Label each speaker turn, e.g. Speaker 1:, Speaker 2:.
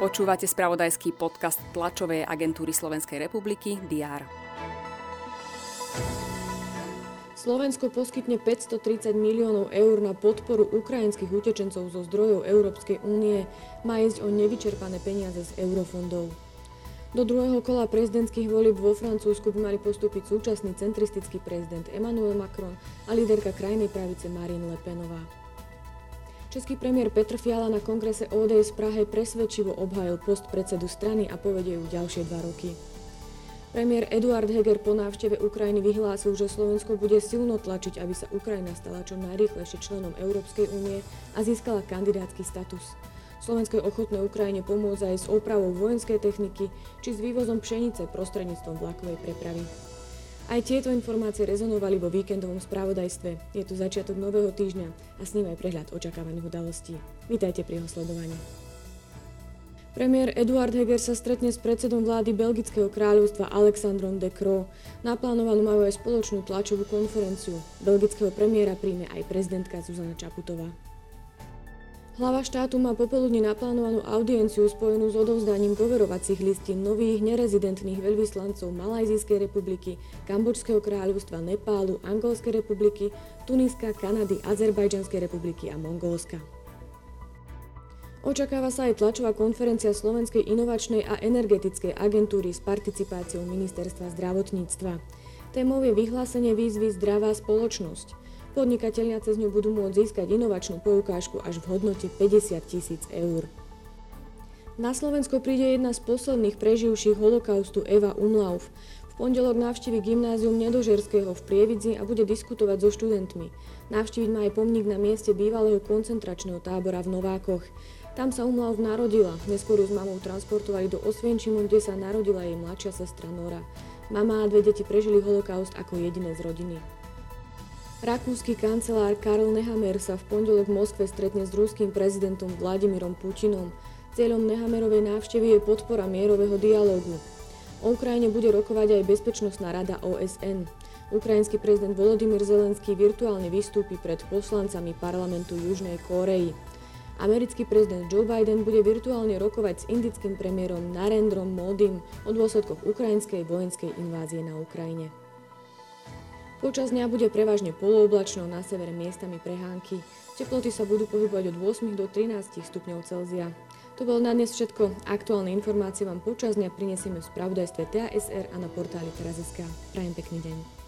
Speaker 1: Počúvate spravodajský podcast tlačovej agentúry Slovenskej republiky DR.
Speaker 2: Slovensko poskytne 530 miliónov eur na podporu ukrajinských utečencov zo zdrojov Európskej únie. Má ísť o nevyčerpané peniaze z eurofondov. Do druhého kola prezidentských volieb vo Francúzsku by mali postúpiť súčasný centristický prezident Emmanuel Macron a líderka krajnej pravice Marine Le Penová. Český premiér Petr Fiala na kongrese ODS v Prahe presvedčivo obhajil post predsedu strany a povedie ju ďalšie dva roky. Premiér Eduard Heger po návšteve Ukrajiny vyhlásil, že Slovensko bude silno tlačiť, aby sa Ukrajina stala čo najrýchlejšie členom Európskej únie a získala kandidátsky status. Slovensko je ochotné Ukrajine pomôcť aj s opravou vojenskej techniky či s vývozom pšenice prostredníctvom vlakovej prepravy. Aj tieto informácie rezonovali vo víkendovom spravodajstve. Je tu začiatok nového týždňa a s ním aj prehľad očakávaných udalostí. Vítajte pri jeho sledovaní. Premiér Eduard Heger sa stretne s predsedom vlády Belgického kráľovstva Alexandrom de Croo. Naplánovanú majú aj spoločnú tlačovú konferenciu. Belgického premiéra príjme aj prezidentka Zuzana Čaputová. Hlava štátu má popoludne naplánovanú audienciu spojenú s odovzdaním poverovacích listín nových nerezidentných veľvyslancov Malajzijskej republiky, Kambočského kráľovstva, Nepálu, Angolskej republiky, Tuniska, Kanady, Azerbajdžanskej republiky a Mongolska. Očakáva sa aj tlačová konferencia Slovenskej inovačnej a energetickej agentúry s participáciou Ministerstva zdravotníctva. Témou je vyhlásenie výzvy Zdravá spoločnosť. Podnikatelia cez ňu budú môcť získať inovačnú poukážku až v hodnote 50 tisíc eur. Na Slovensko príde jedna z posledných preživších holokaustu Eva Umlauf. V pondelok navštívi gymnázium Nedožerského v Prievidzi a bude diskutovať so študentmi. Navštíviť má aj pomník na mieste bývalého koncentračného tábora v Novákoch. Tam sa Umlauf narodila, neskôr s mamou transportovali do Osvienčimu, kde sa narodila jej mladšia sestra Nora. Mama a dve deti prežili holokaust ako jediné z rodiny. Rakúsky kancelár Karl Nehammer sa v pondelok v Moskve stretne s ruským prezidentom Vladimírom Putinom. Cieľom Nehammerovej návštevy je podpora mierového dialógu. O Ukrajine bude rokovať aj Bezpečnostná rada OSN. Ukrajinský prezident Volodymyr Zelenský virtuálne vystúpi pred poslancami parlamentu Južnej Kórei. Americký prezident Joe Biden bude virtuálne rokovať s indickým premiérom Narendrom Modim o dôsledkoch ukrajinskej vojenskej invázie na Ukrajine. Počas dňa bude prevažne polooblačno, na severe miestami prehánky. Teploty sa budú pohybovať od 8 do 13 stupňov Celzia. To bolo na dnes všetko. Aktuálne informácie vám počas dňa prinesieme v spravodajstve TASR a na portáli teraz.sk. Prajem pekný deň.